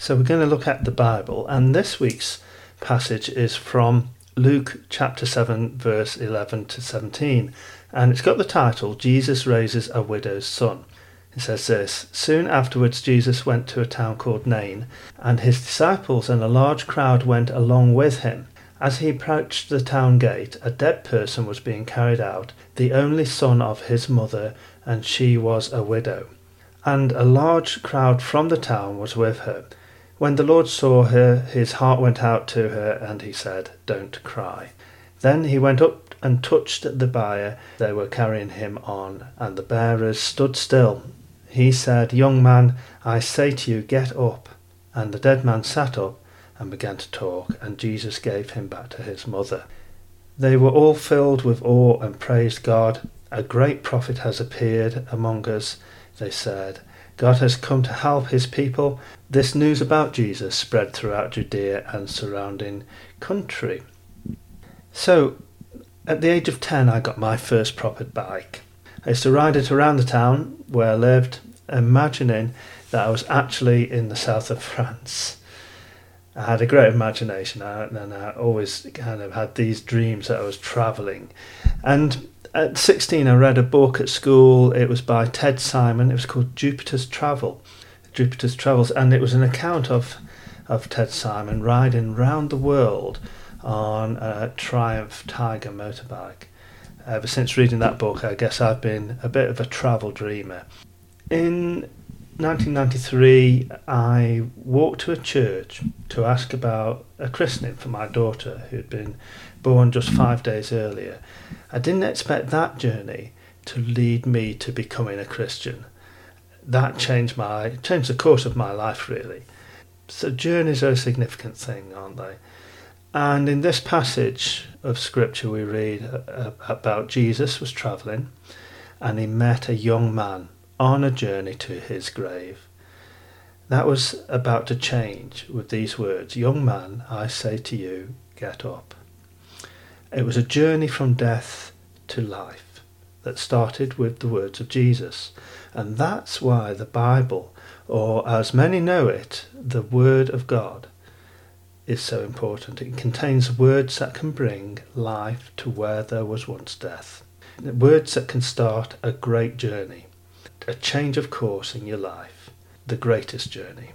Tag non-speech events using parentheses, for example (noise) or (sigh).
So we're going to look at the Bible, and this week's passage is from Luke chapter 7, verse 11 to 17, and it's got the title Jesus Raises a Widow's Son. It says this Soon afterwards, Jesus went to a town called Nain, and his disciples and a large crowd went along with him. As he approached the town gate, a dead person was being carried out, the only son of his mother, and she was a widow. And a large crowd from the town was with her. When the Lord saw her, his heart went out to her, and he said, Don't cry. Then he went up and touched the bier they were carrying him on, and the bearers stood still. He said, Young man, I say to you, get up. And the dead man sat up and began to talk, and Jesus gave him back to his mother. They were all filled with awe and praised God. A great prophet has appeared among us, they said. God has come to help his people. This news about Jesus spread throughout Judea and surrounding country. So, at the age of 10, I got my first proper bike. I used to ride it around the town where I lived, imagining that I was actually in the south of (laughs) France. I had a great imagination and I always kind of had these dreams that I was travelling. And at 16, I read a book at school. It was by Ted Simon. It was called Jupiter's Travel. Jupiter's Travels, and it was an account of of Ted Simon riding round the world on a Triumph Tiger motorbike. Ever since reading that book, I guess I've been a bit of a travel dreamer. In 1993, I walked to a church to ask about a christening for my daughter, who'd been born just five days earlier. I didn't expect that journey to lead me to becoming a Christian. That changed my changed the course of my life really. So journeys are a significant thing, aren't they? And in this passage of scripture we read about Jesus was travelling and he met a young man on a journey to his grave. That was about to change with these words Young man, I say to you, get up. It was a journey from death to life that started with the words of Jesus. And that's why the Bible, or as many know it, the Word of God, is so important. It contains words that can bring life to where there was once death. Words that can start a great journey, a change of course in your life, the greatest journey.